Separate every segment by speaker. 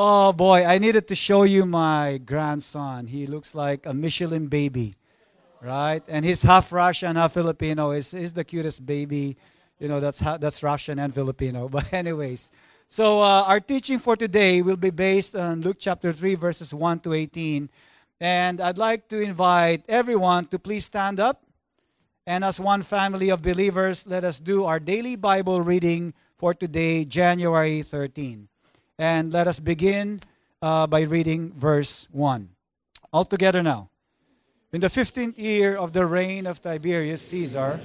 Speaker 1: Oh boy, I needed to show you my grandson. He looks like a Michelin baby, right? And he's half Russian, half Filipino. He's, he's the cutest baby. You know, that's, that's Russian and Filipino. But, anyways, so uh, our teaching for today will be based on Luke chapter 3, verses 1 to 18. And I'd like to invite everyone to please stand up. And as one family of believers, let us do our daily Bible reading for today, January 13. And let us begin uh, by reading verse 1. All together now. In the 15th year of the reign of Tiberius Caesar,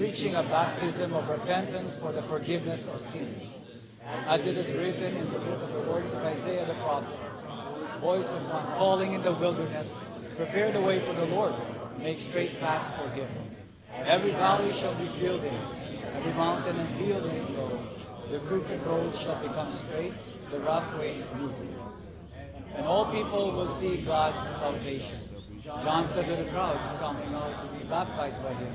Speaker 1: preaching a baptism of repentance for the forgiveness of sins. As it is written in the book of the words of Isaiah the prophet, voice of one calling in the wilderness, prepare the way for the Lord, make straight paths for him. Every valley shall be filled in, every mountain and hill made low. The crooked road shall become straight, the rough ways smooth. And all people will see God's salvation. John said to the crowds coming out to be baptized by him,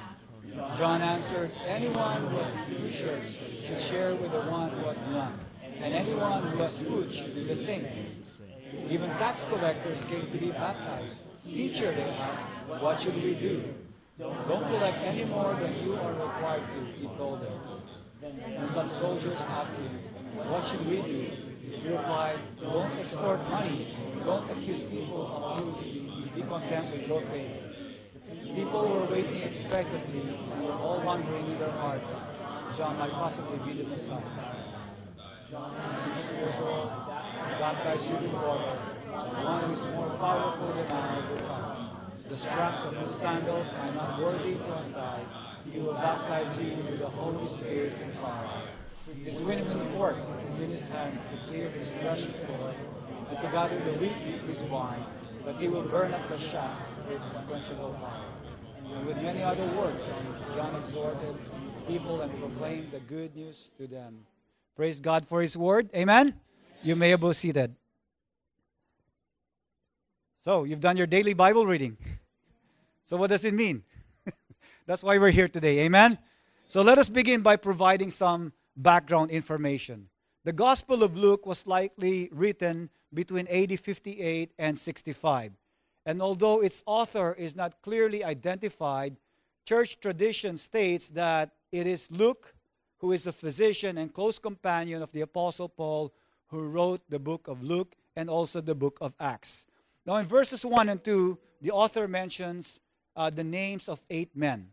Speaker 1: John answered, Anyone who has two shirts should share with the one who has none, and anyone who has food should do the same. Even tax collectors came to be baptized. Teacher, they asked, What should we do? Don't collect any more than you are required to, he told them. And some soldiers asked him, What should we do? He replied, Don't extort money. Don't accuse people of usury. Be content with your pay. People were waiting expectantly and were all wondering in their hearts, John might possibly be the Messiah. Jesus foretold, baptize you with water. One who is more powerful than I will come. The straps of his sandals are not worthy to untie. He will baptize you with the Holy Spirit and fire. His winnowing fork is in his hand to clear his threshing floor and to gather the wheat with his barn, but he will burn up the chaff with unquenchable fire. And with many other words, John exhorted people and proclaimed the good news to them. Praise God for His word. Amen. You may have be seated. So, you've done your daily Bible reading. So, what does it mean? That's why we're here today. Amen. So, let us begin by providing some background information. The Gospel of Luke was likely written between AD 58 and 65. And although its author is not clearly identified, church tradition states that it is Luke, who is a physician and close companion of the Apostle Paul, who wrote the book of Luke and also the book of Acts. Now, in verses 1 and 2, the author mentions uh, the names of eight men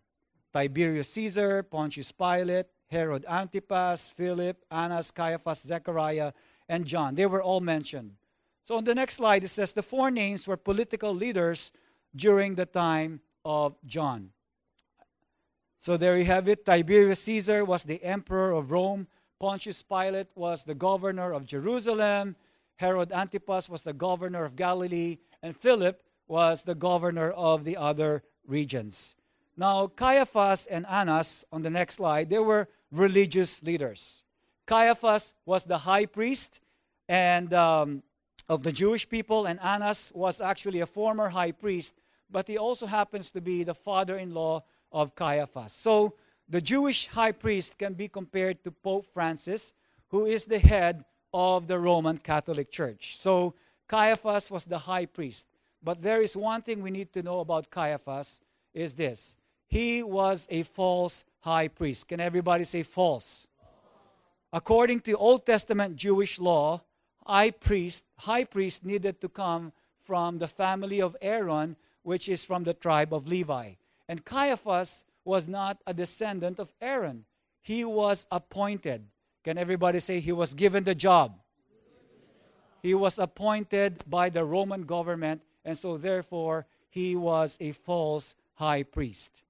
Speaker 1: Tiberius Caesar, Pontius Pilate, Herod Antipas, Philip, Annas, Caiaphas, Zechariah, and John. They were all mentioned. So on the next slide, it says the four names were political leaders during the time of John. So there you have it. Tiberius Caesar was the emperor of Rome. Pontius Pilate was the governor of Jerusalem. Herod Antipas was the governor of Galilee. And Philip was the governor of the other regions. Now, Caiaphas and Annas, on the next slide, they were religious leaders. Caiaphas was the high priest, and um, of the Jewish people, and Annas was actually a former high priest, but he also happens to be the father in law of Caiaphas. So the Jewish high priest can be compared to Pope Francis, who is the head of the Roman Catholic Church. So Caiaphas was the high priest. But there is one thing we need to know about Caiaphas is this. He was a false high priest. Can everybody say false? According to Old Testament Jewish law, high priest, high priest needed to come from the family of Aaron, which is from the tribe of Levi. And Caiaphas was not a descendant of Aaron. He was appointed. Can everybody say he was given the job? He was appointed by the Roman government, and so therefore he was a false high priest.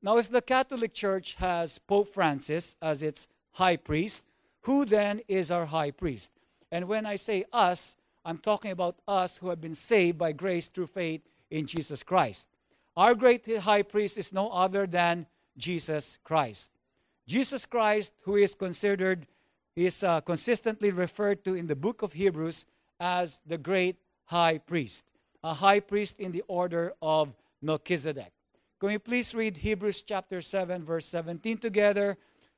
Speaker 1: Now, if the Catholic Church has Pope Francis as its high priest, who then is our high priest? And when I say us, I'm talking about us who have been saved by grace through faith in Jesus Christ. Our great high priest is no other than Jesus Christ. Jesus Christ, who is considered, is uh, consistently referred to in the book of Hebrews as the great high priest, a high priest in the order of Melchizedek. Can we please read Hebrews chapter 7, verse 17 together?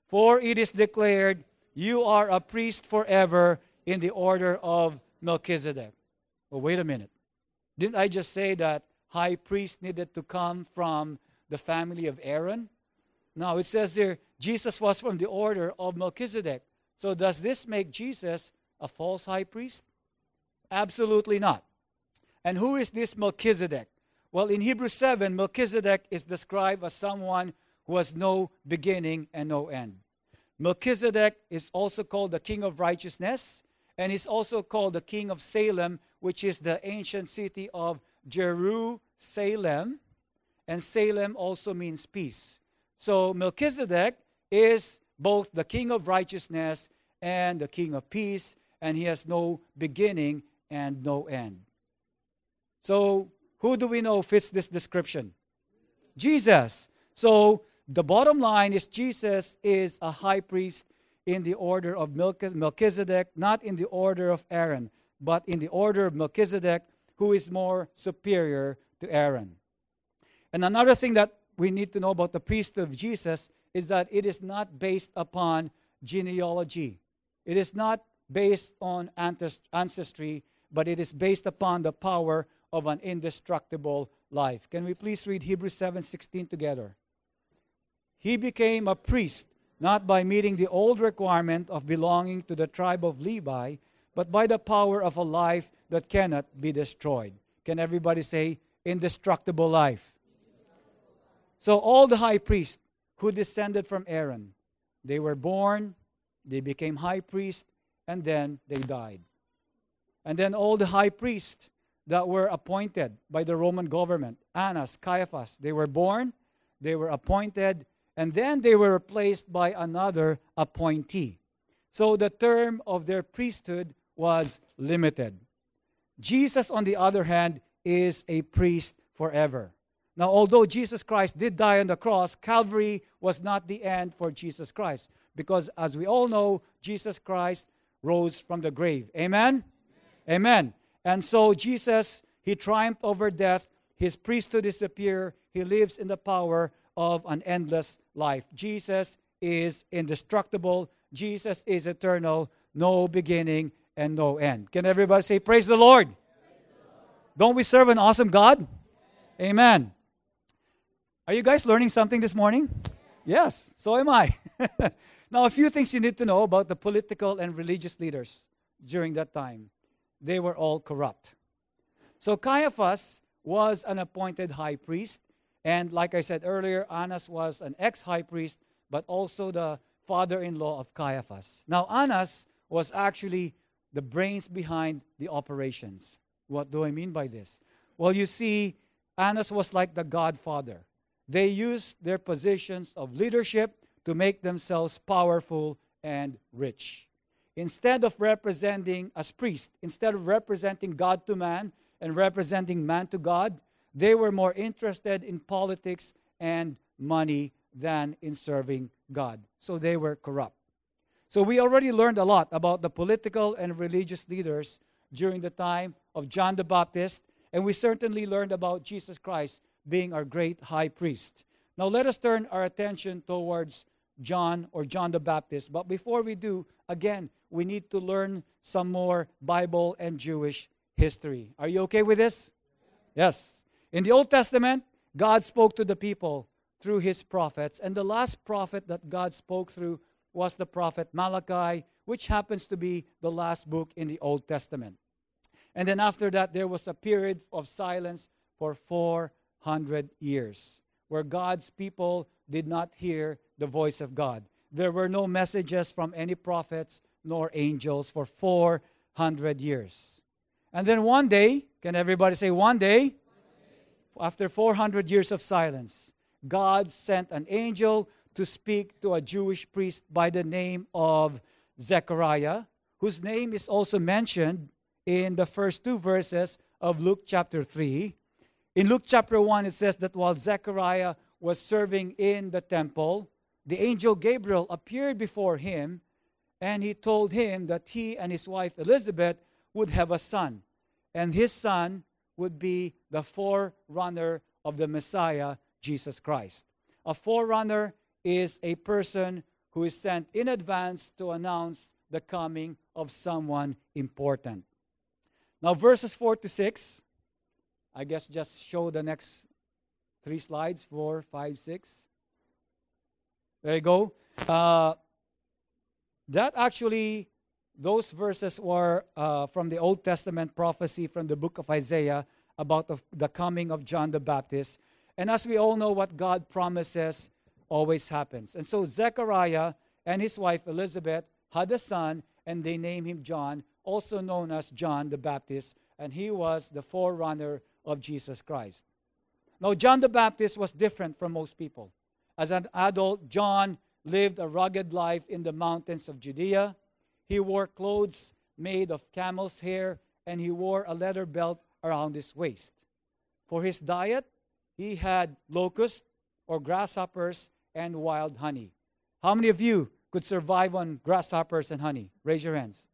Speaker 1: For it is declared, You are a priest forever in the order of Melchizedek. Well, wait a minute. Didn't I just say that high priest needed to come from the family of Aaron? Now it says there, Jesus was from the order of Melchizedek. So does this make Jesus a false high priest? Absolutely not. And who is this Melchizedek? Well, in Hebrews 7, Melchizedek is described as someone who has no beginning and no end. Melchizedek is also called the king of righteousness, and he's also called the king of Salem, which is the ancient city of Jerusalem. And Salem also means peace. So Melchizedek is both the king of righteousness and the king of peace, and he has no beginning and no end. So, who do we know fits this description? Jesus. So, the bottom line is Jesus is a high priest in the order of Melchizedek, not in the order of Aaron, but in the order of Melchizedek, who is more superior to Aaron. And another thing that we need to know about the priesthood of Jesus is that it is not based upon genealogy. It is not based on ancestry, but it is based upon the power of an indestructible life. Can we please read Hebrews 7:16 together? He became a priest not by meeting the old requirement of belonging to the tribe of Levi, but by the power of a life that cannot be destroyed. Can everybody say indestructible life? So all the high priests who descended from Aaron, they were born, they became high priests, and then they died. And then all the high priests that were appointed by the Roman government, Annas, Caiaphas, they were born, they were appointed, and then they were replaced by another appointee. So the term of their priesthood was limited. Jesus, on the other hand, is a priest forever. Now, although Jesus Christ did die on the cross, Calvary was not the end for Jesus Christ. Because as we all know, Jesus Christ rose from the grave. Amen? Amen. And so Jesus, he triumphed over death. His priesthood disappeared. He lives in the power of an endless life. Jesus is indestructible. Jesus is eternal. No beginning and no end. Can everybody say, Praise the Lord? Don't we serve an awesome God? Amen. Are you guys learning something this morning? Yes, so am I. now, a few things you need to know about the political and religious leaders during that time. They were all corrupt. So, Caiaphas was an appointed high priest. And like I said earlier, Annas was an ex high priest, but also the father in law of Caiaphas. Now, Annas was actually the brains behind the operations. What do I mean by this? Well, you see, Annas was like the godfather. They used their positions of leadership to make themselves powerful and rich. Instead of representing as priest, instead of representing God to man and representing man to God, they were more interested in politics and money than in serving God. So they were corrupt. So we already learned a lot about the political and religious leaders during the time of John the Baptist, and we certainly learned about Jesus Christ being our great high priest. Now let us turn our attention towards John or John the Baptist. But before we do, again, we need to learn some more Bible and Jewish history. Are you okay with this? Yes. In the Old Testament, God spoke to the people through his prophets, and the last prophet that God spoke through was the prophet Malachi, which happens to be the last book in the Old Testament. And then after that, there was a period of silence for four hundred years, where God's people did not hear the voice of God. There were no messages from any prophets nor angels for 400 years. And then one day, can everybody say one day? After 400 years of silence, God sent an angel to speak to a Jewish priest by the name of Zechariah, whose name is also mentioned in the first two verses of Luke chapter 3. In Luke chapter 1, it says that while Zechariah was serving in the temple, the angel Gabriel appeared before him and he told him that he and his wife Elizabeth would have a son, and his son would be the forerunner of the Messiah, Jesus Christ. A forerunner is a person who is sent in advance to announce the coming of someone important. Now, verses 4 to 6, I guess just show the next three slides 4, 5, 6. There you go. Uh, that actually, those verses were uh, from the Old Testament prophecy from the book of Isaiah about the, the coming of John the Baptist. And as we all know, what God promises always happens. And so Zechariah and his wife Elizabeth had a son, and they named him John, also known as John the Baptist, and he was the forerunner of Jesus Christ. Now, John the Baptist was different from most people. As an adult, John lived a rugged life in the mountains of Judea. He wore clothes made of camel's hair, and he wore a leather belt around his waist. For his diet, he had locusts or grasshoppers and wild honey. How many of you could survive on grasshoppers and honey? Raise your hands.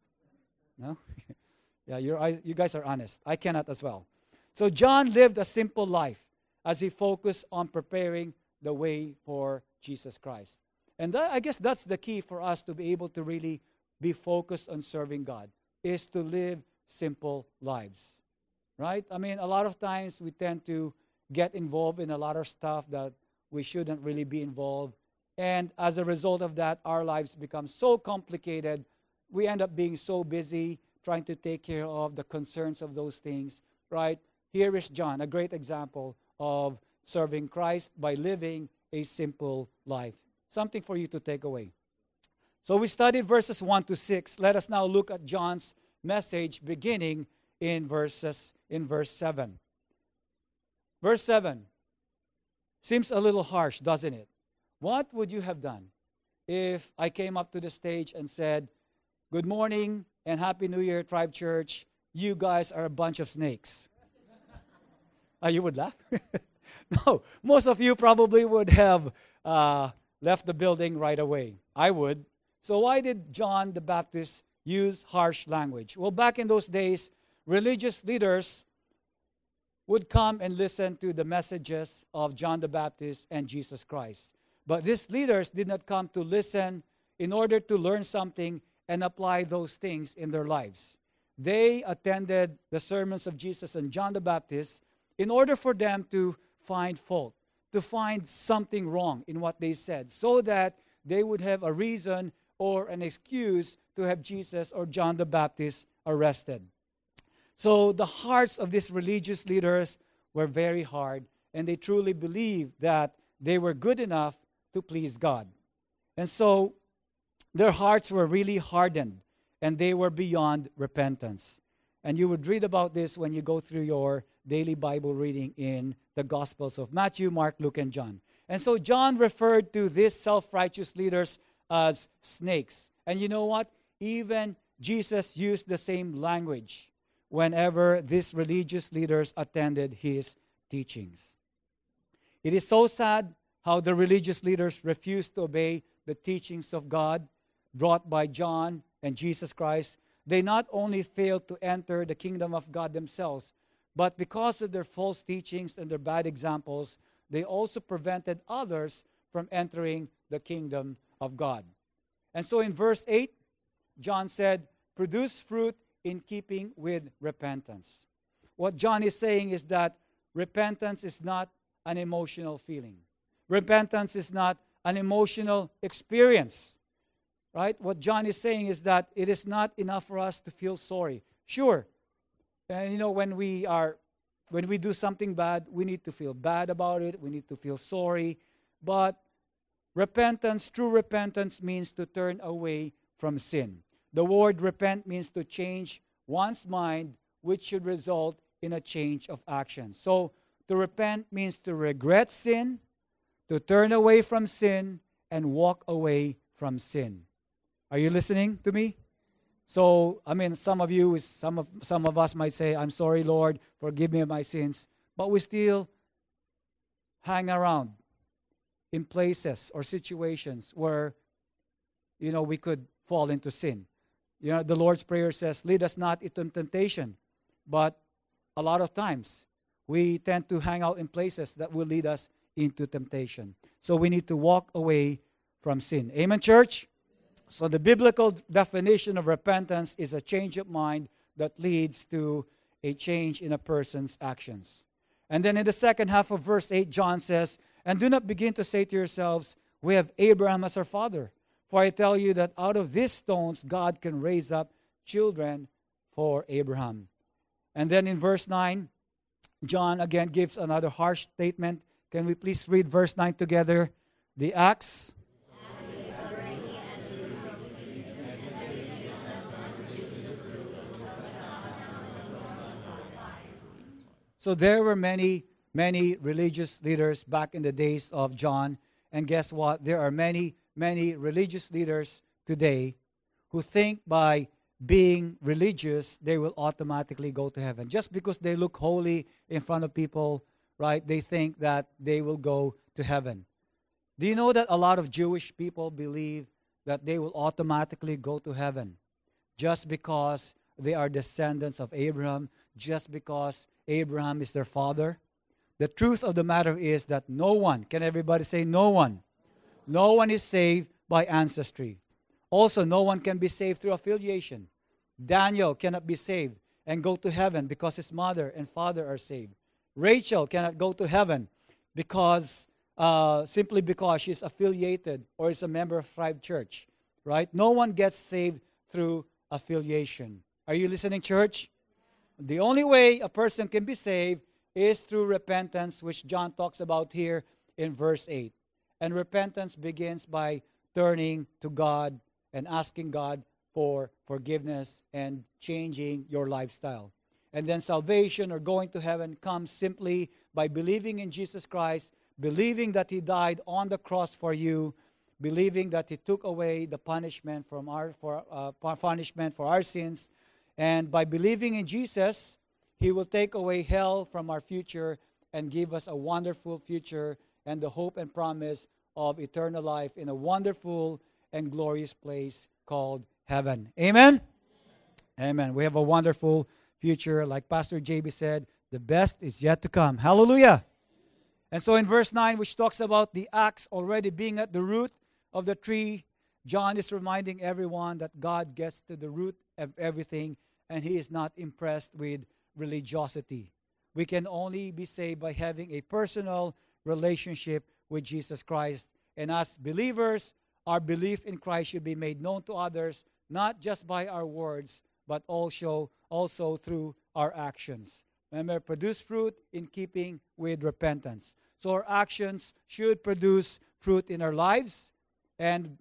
Speaker 1: No? yeah, you guys are honest. I cannot as well. So John lived a simple life as he focused on preparing the way for Jesus Christ. And that, I guess that's the key for us to be able to really be focused on serving God, is to live simple lives. Right? I mean, a lot of times we tend to get involved in a lot of stuff that we shouldn't really be involved. And as a result of that, our lives become so complicated. We end up being so busy trying to take care of the concerns of those things, right? Here is John, a great example of serving Christ by living a simple life. Something for you to take away. So we studied verses 1 to 6. Let us now look at John's message beginning in verses in verse 7. Verse 7 seems a little harsh, doesn't it? What would you have done if I came up to the stage and said, Good morning and Happy New Year, Tribe Church. You guys are a bunch of snakes. uh, you would laugh? no, most of you probably would have uh, left the building right away. I would. So, why did John the Baptist use harsh language? Well, back in those days, religious leaders would come and listen to the messages of John the Baptist and Jesus Christ. But these leaders did not come to listen in order to learn something and apply those things in their lives. They attended the sermons of Jesus and John the Baptist in order for them to find fault, to find something wrong in what they said, so that they would have a reason or an excuse to have Jesus or John the Baptist arrested. So the hearts of these religious leaders were very hard, and they truly believed that they were good enough to please God. And so their hearts were really hardened, and they were beyond repentance. And you would read about this when you go through your daily Bible reading in the Gospels of Matthew, Mark, Luke, and John. And so John referred to these self righteous leaders as snakes. And you know what? Even Jesus used the same language whenever these religious leaders attended his teachings. It is so sad how the religious leaders refused to obey the teachings of God brought by John and Jesus Christ. They not only failed to enter the kingdom of God themselves, but because of their false teachings and their bad examples, they also prevented others from entering the kingdom of God. And so in verse 8, John said, Produce fruit in keeping with repentance. What John is saying is that repentance is not an emotional feeling, repentance is not an emotional experience. Right? What John is saying is that it is not enough for us to feel sorry. Sure, and you know, when we are when we do something bad, we need to feel bad about it, we need to feel sorry. But Repentance, true repentance, means to turn away from sin. The word repent means to change one's mind, which should result in a change of action. So, to repent means to regret sin, to turn away from sin, and walk away from sin. Are you listening to me? So, I mean, some of you, some of, some of us might say, I'm sorry, Lord, forgive me my sins. But we still hang around in places or situations where, you know, we could fall into sin. You know, the Lord's Prayer says, lead us not into temptation. But a lot of times, we tend to hang out in places that will lead us into temptation. So we need to walk away from sin. Amen, church? So, the biblical definition of repentance is a change of mind that leads to a change in a person's actions. And then in the second half of verse 8, John says, And do not begin to say to yourselves, We have Abraham as our father. For I tell you that out of these stones God can raise up children for Abraham. And then in verse 9, John again gives another harsh statement. Can we please read verse 9 together? The axe So there were many, many religious leaders back in the days of John. And guess what? There are many, many religious leaders today who think by being religious, they will automatically go to heaven. Just because they look holy in front of people, right? They think that they will go to heaven. Do you know that a lot of Jewish people believe that they will automatically go to heaven just because they are descendants of Abraham, just because Abraham is their father. The truth of the matter is that no one, can everybody say no one? No one is saved by ancestry. Also, no one can be saved through affiliation. Daniel cannot be saved and go to heaven because his mother and father are saved. Rachel cannot go to heaven because uh, simply because she's affiliated or is a member of Thrive Church, right? No one gets saved through affiliation. Are you listening, church? The only way a person can be saved is through repentance, which John talks about here in verse 8. And repentance begins by turning to God and asking God for forgiveness and changing your lifestyle. And then salvation or going to heaven comes simply by believing in Jesus Christ, believing that He died on the cross for you, believing that He took away the punishment from our for uh, punishment for our sins, and by believing in Jesus, He will take away hell from our future and give us a wonderful future and the hope and promise of eternal life in a wonderful and glorious place called heaven. Amen? Amen. We have a wonderful future. Like Pastor JB said, the best is yet to come. Hallelujah. And so in verse 9, which talks about the axe already being at the root of the tree, John is reminding everyone that God gets to the root of everything and he is not impressed with religiosity. We can only be saved by having a personal relationship with Jesus Christ. And as believers, our belief in Christ should be made known to others, not just by our words, but also, also through our actions. Remember, produce fruit in keeping with repentance. So our actions should produce fruit in our lives. And,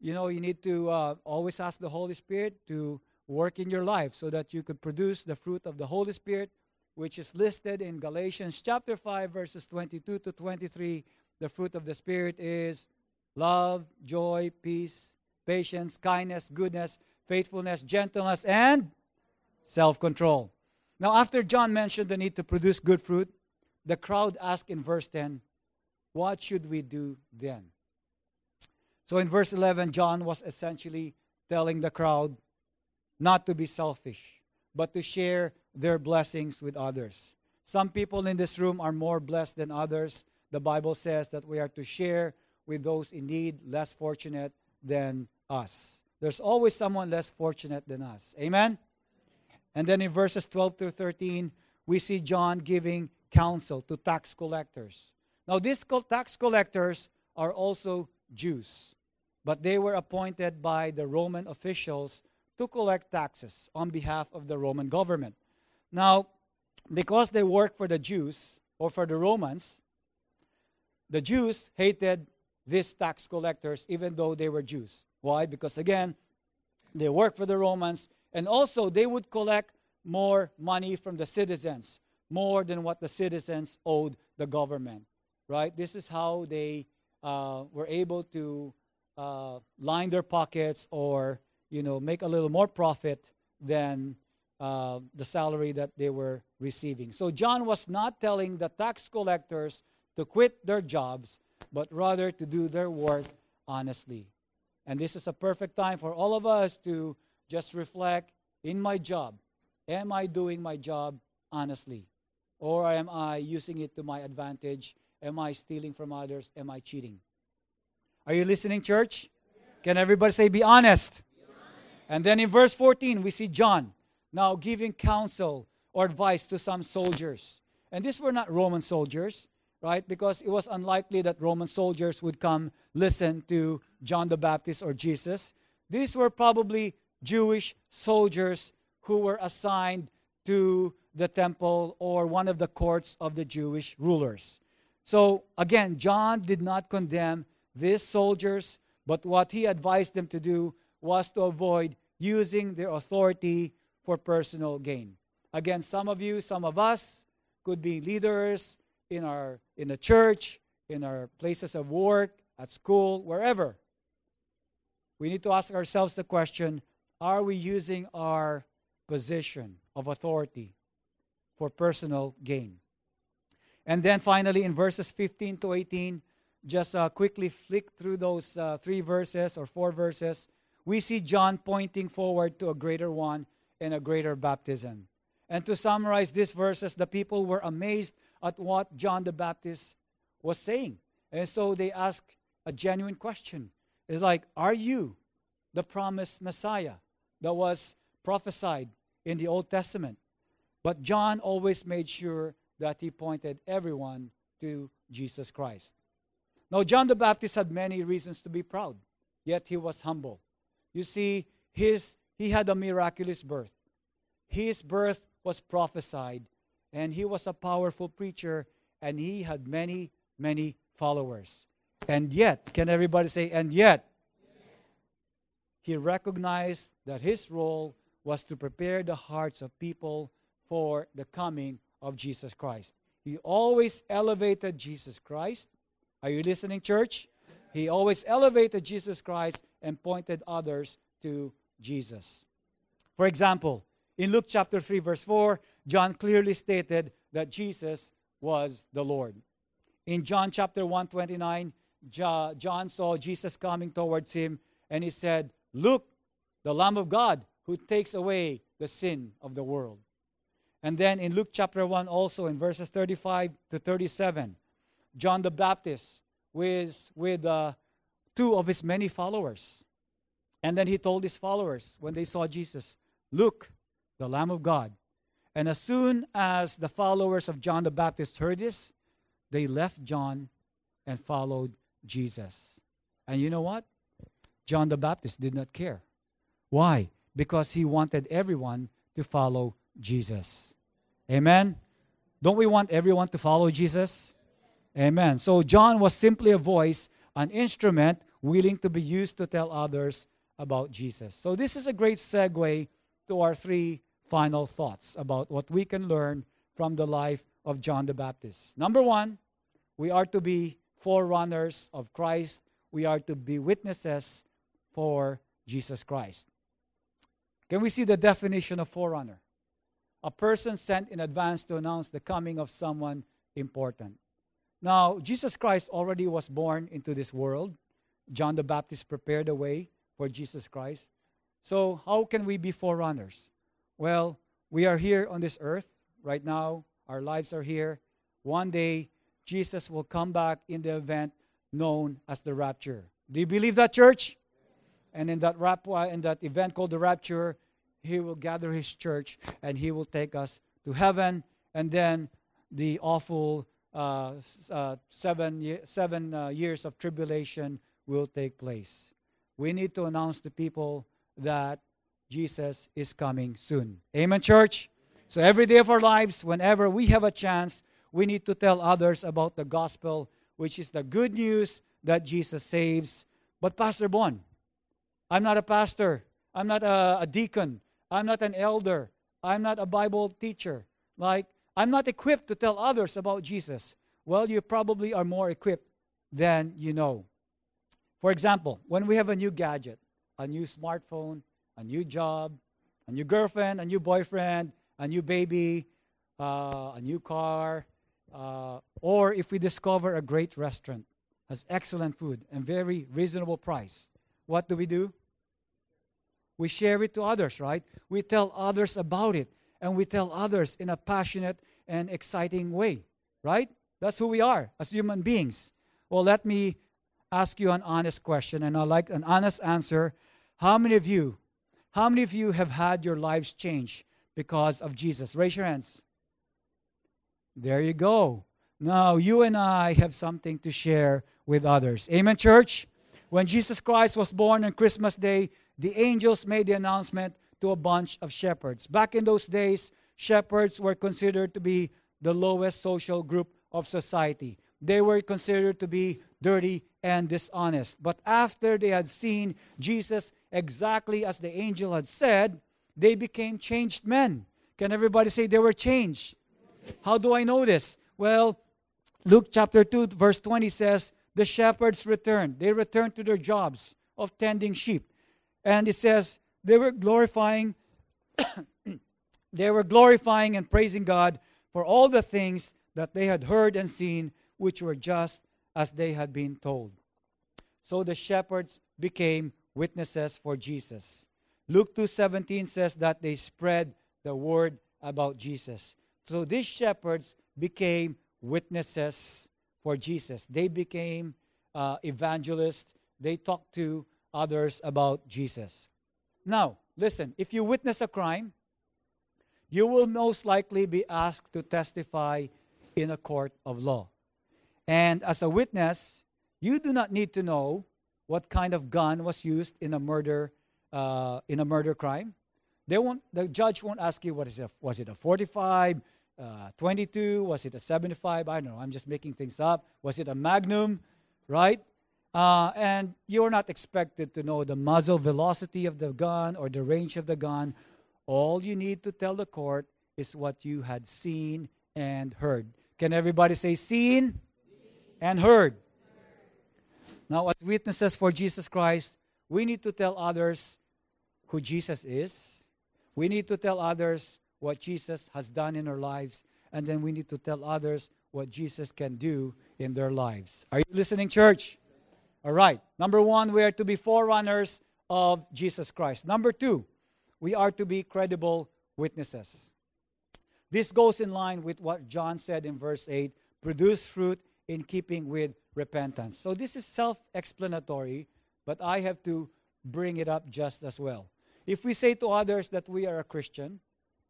Speaker 1: you know, you need to uh, always ask the Holy Spirit to work in your life so that you could produce the fruit of the Holy Spirit, which is listed in Galatians chapter 5, verses 22 to 23. The fruit of the Spirit is love, joy, peace, patience, kindness, goodness, faithfulness, gentleness, and self control. Now, after John mentioned the need to produce good fruit, the crowd asked in verse 10, What should we do then? So in verse 11, John was essentially telling the crowd not to be selfish, but to share their blessings with others. Some people in this room are more blessed than others. The Bible says that we are to share with those in need, less fortunate than us. There's always someone less fortunate than us. Amen? And then in verses 12 to 13, we see John giving counsel to tax collectors. Now, these tax collectors are also Jews, but they were appointed by the Roman officials to collect taxes on behalf of the Roman government. Now, because they work for the Jews or for the Romans, the Jews hated these tax collectors, even though they were Jews. Why? Because again, they worked for the Romans, and also they would collect more money from the citizens, more than what the citizens owed the government. Right? This is how they uh, were able to uh, line their pockets or you know make a little more profit than uh, the salary that they were receiving. So John was not telling the tax collectors to quit their jobs, but rather to do their work honestly. And this is a perfect time for all of us to just reflect in my job. Am I doing my job honestly? Or am I using it to my advantage? Am I stealing from others? Am I cheating? Are you listening, church? Can everybody say, be honest? And then in verse 14, we see John now giving counsel or advice to some soldiers. And these were not Roman soldiers, right? Because it was unlikely that Roman soldiers would come listen to John the Baptist or Jesus. These were probably Jewish soldiers who were assigned to the temple or one of the courts of the Jewish rulers. So again, John did not condemn these soldiers, but what he advised them to do was to avoid using their authority for personal gain. Again, some of you, some of us could be leaders in our in the church, in our places of work, at school, wherever. We need to ask ourselves the question, are we using our position of authority for personal gain? And then finally in verses 15 to 18, just uh, quickly flick through those uh, three verses or four verses, we see John pointing forward to a greater one and a greater baptism. And to summarize these verses, the people were amazed at what John the Baptist was saying. And so they asked a genuine question. It's like, Are you the promised Messiah that was prophesied in the Old Testament? But John always made sure that he pointed everyone to Jesus Christ. Now, John the Baptist had many reasons to be proud, yet he was humble. You see, his, he had a miraculous birth. His birth was prophesied, and he was a powerful preacher, and he had many, many followers. And yet, can everybody say, and yet? He recognized that his role was to prepare the hearts of people for the coming of Jesus Christ. He always elevated Jesus Christ are you listening, church? He always elevated Jesus Christ and pointed others to Jesus. For example, in Luke chapter 3, verse 4, John clearly stated that Jesus was the Lord. In John chapter 129, John saw Jesus coming towards him and he said, Look, the Lamb of God who takes away the sin of the world. And then in Luke chapter 1, also in verses 35 to 37, John the Baptist with, with uh, two of his many followers. And then he told his followers when they saw Jesus, Look, the Lamb of God. And as soon as the followers of John the Baptist heard this, they left John and followed Jesus. And you know what? John the Baptist did not care. Why? Because he wanted everyone to follow Jesus. Amen? Don't we want everyone to follow Jesus? Amen. So John was simply a voice, an instrument willing to be used to tell others about Jesus. So this is a great segue to our three final thoughts about what we can learn from the life of John the Baptist. Number one, we are to be forerunners of Christ. We are to be witnesses for Jesus Christ. Can we see the definition of forerunner? A person sent in advance to announce the coming of someone important. Now, Jesus Christ already was born into this world. John the Baptist prepared the way for Jesus Christ. So, how can we be forerunners? Well, we are here on this earth right now. Our lives are here. One day, Jesus will come back in the event known as the rapture. Do you believe that, church? And in that, rap, uh, in that event called the rapture, he will gather his church and he will take us to heaven. And then the awful uh, uh, seven, seven uh, years of tribulation will take place. We need to announce to people that Jesus is coming soon. Amen, church? So every day of our lives, whenever we have a chance, we need to tell others about the gospel, which is the good news that Jesus saves. But Pastor Bon, I'm not a pastor. I'm not a, a deacon. I'm not an elder. I'm not a Bible teacher. Like, I'm not equipped to tell others about Jesus. Well, you probably are more equipped than you know. For example, when we have a new gadget, a new smartphone, a new job, a new girlfriend, a new boyfriend, a new baby, uh, a new car, uh, or if we discover a great restaurant, has excellent food and very reasonable price, what do we do? We share it to others, right? We tell others about it, and we tell others in a passionate and exciting way, right? That's who we are as human beings. Well, let me ask you an honest question, and I'd like an honest answer. How many of you, how many of you have had your lives changed because of Jesus? Raise your hands. There you go. Now, you and I have something to share with others. Amen, church? When Jesus Christ was born on Christmas Day, the angels made the announcement to a bunch of shepherds. Back in those days, shepherds were considered to be the lowest social group of society. They were considered to be dirty and dishonest. But after they had seen Jesus exactly as the angel had said, they became changed men. Can everybody say they were changed? How do I know this? Well, Luke chapter 2, verse 20 says, The shepherds returned. They returned to their jobs of tending sheep. And it says, they were glorifying they were glorifying and praising God for all the things that they had heard and seen which were just as they had been told. So the shepherds became witnesses for Jesus. Luke 2:17 says that they spread the word about Jesus. So these shepherds became witnesses for Jesus. They became uh, evangelists. They talked to others about Jesus. Now, listen, if you witness a crime, you will most likely be asked to testify in a court of law. And as a witness, you do not need to know what kind of gun was used in a murder uh, in a murder crime. They won't, the judge won't ask you what is it, was it a 45, uh, 22, was it a 75? I don't know. I'm just making things up. Was it a Magnum, right? Uh, and you're not expected to know the muzzle velocity of the gun or the range of the gun. All you need to tell the court is what you had seen and heard. Can everybody say seen and heard? Now, as witnesses for Jesus Christ, we need to tell others who Jesus is. We need to tell others what Jesus has done in our lives. And then we need to tell others what Jesus can do in their lives. Are you listening, church? All right. Number one, we are to be forerunners of Jesus Christ. Number two, we are to be credible witnesses. This goes in line with what John said in verse 8 produce fruit in keeping with repentance. So this is self explanatory, but I have to bring it up just as well. If we say to others that we are a Christian,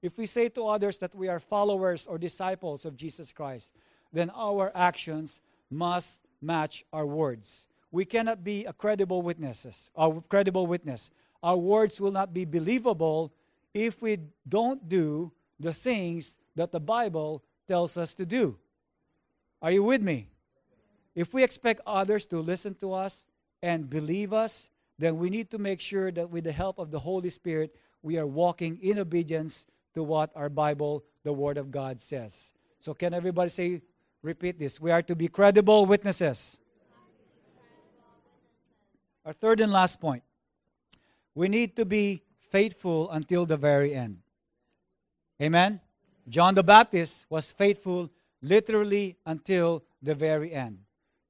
Speaker 1: if we say to others that we are followers or disciples of Jesus Christ, then our actions must match our words we cannot be a credible witnesses, a credible witness. Our words will not be believable if we don't do the things that the Bible tells us to do. Are you with me? If we expect others to listen to us and believe us, then we need to make sure that with the help of the Holy Spirit, we are walking in obedience to what our Bible, the Word of God, says. So, can everybody say, repeat this? We are to be credible witnesses. Our third and last point we need to be faithful until the very end. Amen? John the Baptist was faithful literally until the very end.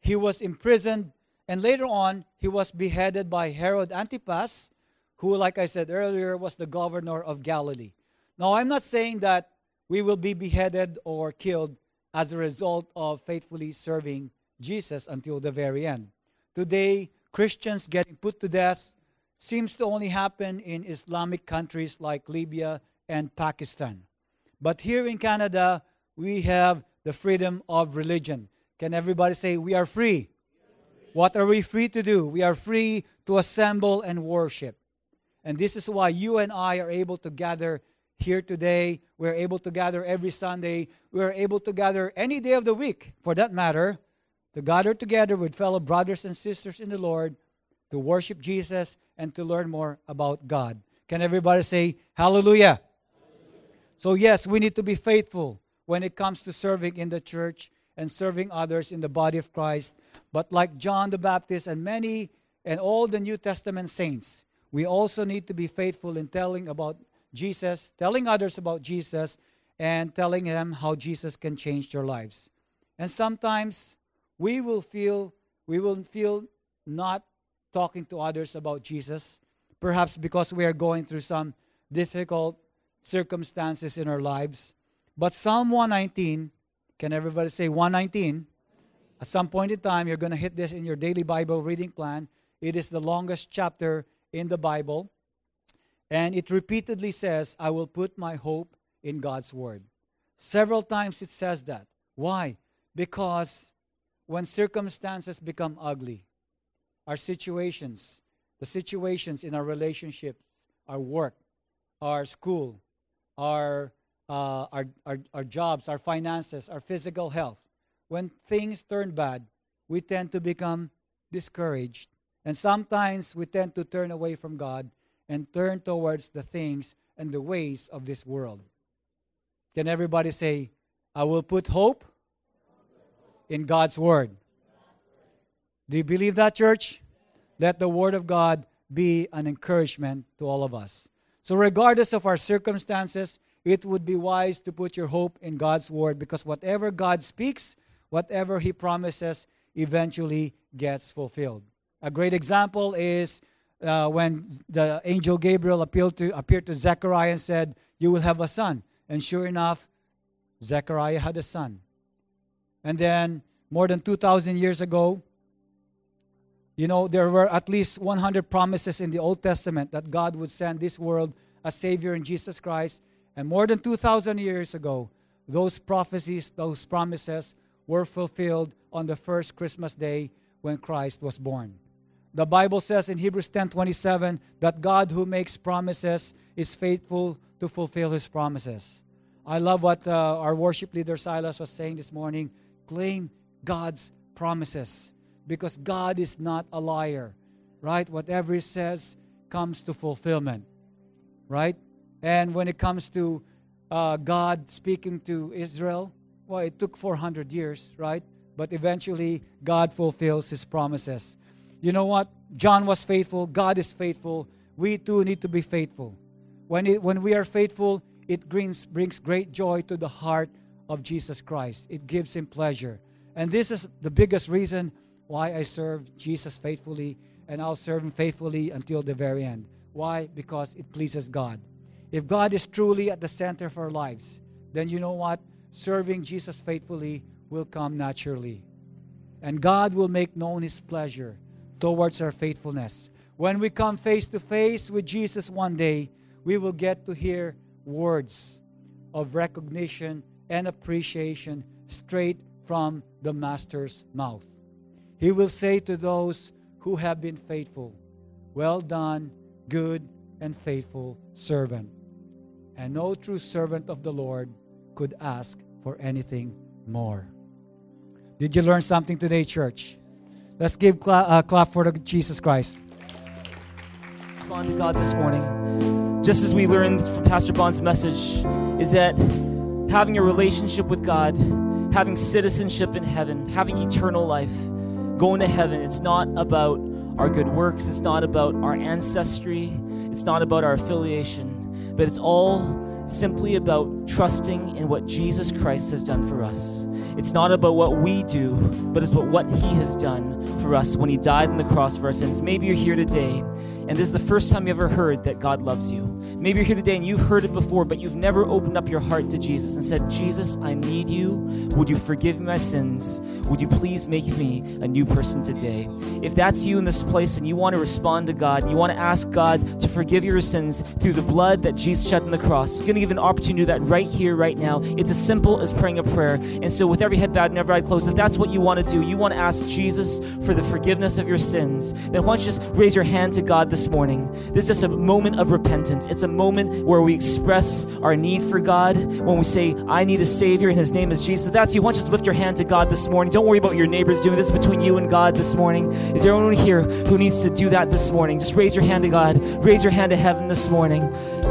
Speaker 1: He was imprisoned, and later on, he was beheaded by Herod Antipas, who, like I said earlier, was the governor of Galilee. Now, I'm not saying that we will be beheaded or killed as a result of faithfully serving Jesus until the very end. Today, Christians getting put to death seems to only happen in Islamic countries like Libya and Pakistan. But here in Canada, we have the freedom of religion. Can everybody say, We are free? What are we free to do? We are free to assemble and worship. And this is why you and I are able to gather here today. We're able to gather every Sunday. We're able to gather any day of the week, for that matter, to gather together with fellow brothers and sisters in the Lord, to worship Jesus, and to learn more about God. Can everybody say hallelujah? So, yes, we need to be faithful when it comes to serving in the church and serving others in the body of Christ. But like John the Baptist and many and all the New Testament saints, we also need to be faithful in telling about Jesus, telling others about Jesus, and telling them how Jesus can change their lives. And sometimes we will feel we will feel not talking to others about Jesus, perhaps because we are going through some difficult circumstances in our lives. But Psalm 119, can everybody say 119? At some point in time, you're going to hit this in your daily Bible reading plan. It is the longest chapter in the Bible. And it repeatedly says, I will put my hope in God's word. Several times it says that. Why? Because when circumstances become ugly, our situations, the situations in our relationship, our work, our school, our, uh, our, our, our jobs, our finances, our physical health, when things turn bad, we tend to become discouraged. And sometimes we tend to turn away from God and turn towards the things and the ways of this world. Can everybody say, I will put hope in God's Word? Do you believe that, church? Let the Word of God be an encouragement to all of us. So, regardless of our circumstances, it would be wise to put your hope in God's Word because whatever God speaks, whatever He promises, eventually gets fulfilled. A great example is uh, when the angel Gabriel appeared to, appeared to Zechariah and said, You will have a son. And sure enough, Zechariah had a son. And then, more than 2,000 years ago, you know, there were at least 100 promises in the Old Testament that God would send this world a Savior in Jesus Christ. And more than 2,000 years ago, those prophecies, those promises were fulfilled on the first Christmas day when Christ was born. The Bible says in Hebrews 10:27 that God who makes promises is faithful to fulfill his promises. I love what uh, our worship leader Silas was saying this morning. Claim God's promises because God is not a liar, right? Whatever he says comes to fulfillment, right? And when it comes to uh, God speaking to Israel, well, it took 400 years, right? But eventually, God fulfills his promises. You know what? John was faithful. God is faithful. We too need to be faithful. When, it, when we are faithful, it brings, brings great joy to the heart of Jesus Christ. It gives him pleasure. And this is the biggest reason why I serve Jesus faithfully, and I'll serve him faithfully until the very end. Why? Because it pleases God. If God is truly at the center of our lives, then you know what? Serving Jesus faithfully will come naturally. And God will make known his pleasure towards our faithfulness. When we come face to face with Jesus one day, we will get to hear words of recognition and appreciation straight from the Master's mouth. He will say to those who have been faithful, Well done, good and faithful servant. And no true servant of the Lord could ask for anything more. Did you learn something today, church? Let's give cla- uh, clap for Jesus Christ.
Speaker 2: Respond to God this morning. Just as we learned from Pastor Bond's message, is that having a relationship with God, having citizenship in heaven, having eternal life, going to heaven, it's not about our good works, it's not about our ancestry, it's not about our affiliation, but it's all simply about trusting in what Jesus Christ has done for us. It's not about what we do, but it's about what He has done for us when He died on the cross for our sins. Maybe you're here today and this is the first time you ever heard that God loves you. Maybe you're here today and you've heard it before, but you've never opened up your heart to Jesus and said, Jesus, I need you. Would you forgive me my sins? Would you please make me a new person today? If that's you in this place and you want to respond to God and you want to ask God to forgive your sins through the blood that Jesus shed on the cross, I'm going to give an opportunity to that right here, right now. It's as simple as praying a prayer. And so, with every head bowed and every eye closed, if that's what you want to do, you want to ask Jesus for the forgiveness of your sins, then why don't you just raise your hand to God this morning. This is just a moment of repentance. It's a moment where we express our need for God. When we say, I need a Savior, and His name is Jesus. If that's you. Why don't you just lift your hand to God this morning? Don't worry about your neighbors doing. This is between you and God this morning. Is there anyone here who needs to do that this morning? Just raise your hand to God. Raise your hand to heaven this morning.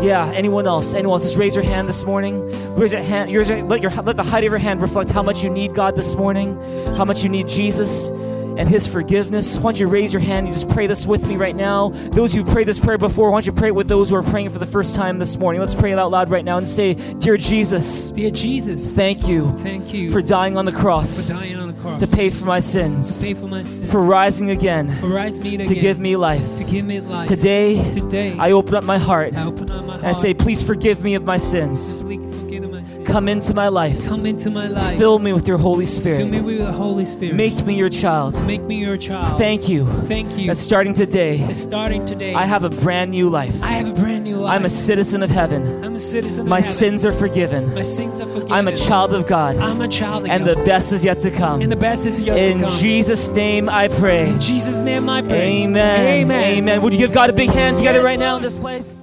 Speaker 2: Yeah, anyone else? Anyone else? Just raise your hand this morning. Raise your hand. Yours, let, your, let the height of your hand reflect how much you need God this morning, how much you need Jesus and his forgiveness. Why don't you raise your hand and just pray this with me right now? Those who prayed this prayer before, why don't you pray it with those who are praying for the first time this morning? Let's pray it out loud right now and say, Dear Jesus,
Speaker 3: Dear Jesus,
Speaker 2: thank you
Speaker 3: thank you
Speaker 2: for dying on the cross
Speaker 3: for dying on the cross
Speaker 2: to pay for my sins,
Speaker 3: for my sins,
Speaker 2: for rising again
Speaker 3: for rising again,
Speaker 2: to give me life.
Speaker 3: to give me life.
Speaker 2: Today,
Speaker 3: Today,
Speaker 2: I open up my heart
Speaker 3: I up my heart
Speaker 2: and I say, Please forgive me of my sins.
Speaker 3: Please forgive my sins.
Speaker 2: Come into my life.
Speaker 3: Come into my life.
Speaker 2: Fill me with your Holy Spirit.
Speaker 3: Fill me with the Holy Spirit.
Speaker 2: Make me your child.
Speaker 3: Make me your child.
Speaker 2: Thank you
Speaker 3: Thank you.
Speaker 2: that starting today,
Speaker 3: That starting today,
Speaker 2: I have a brand new life.
Speaker 3: I have a brand new life.
Speaker 2: I'm a citizen of heaven.
Speaker 3: I'm a citizen
Speaker 2: My
Speaker 3: of heaven.
Speaker 2: sins are forgiven.
Speaker 3: My sins are forgiven.
Speaker 2: I'm a child of God.
Speaker 3: I'm a child of
Speaker 2: And
Speaker 3: God.
Speaker 2: the best is yet to come.
Speaker 3: and the best is yet
Speaker 2: In
Speaker 3: to come.
Speaker 2: In Jesus' name I pray.
Speaker 3: In Jesus' name I pray.
Speaker 2: Amen.
Speaker 3: Amen.
Speaker 2: Amen. Would you give God a big hand together right now in this place?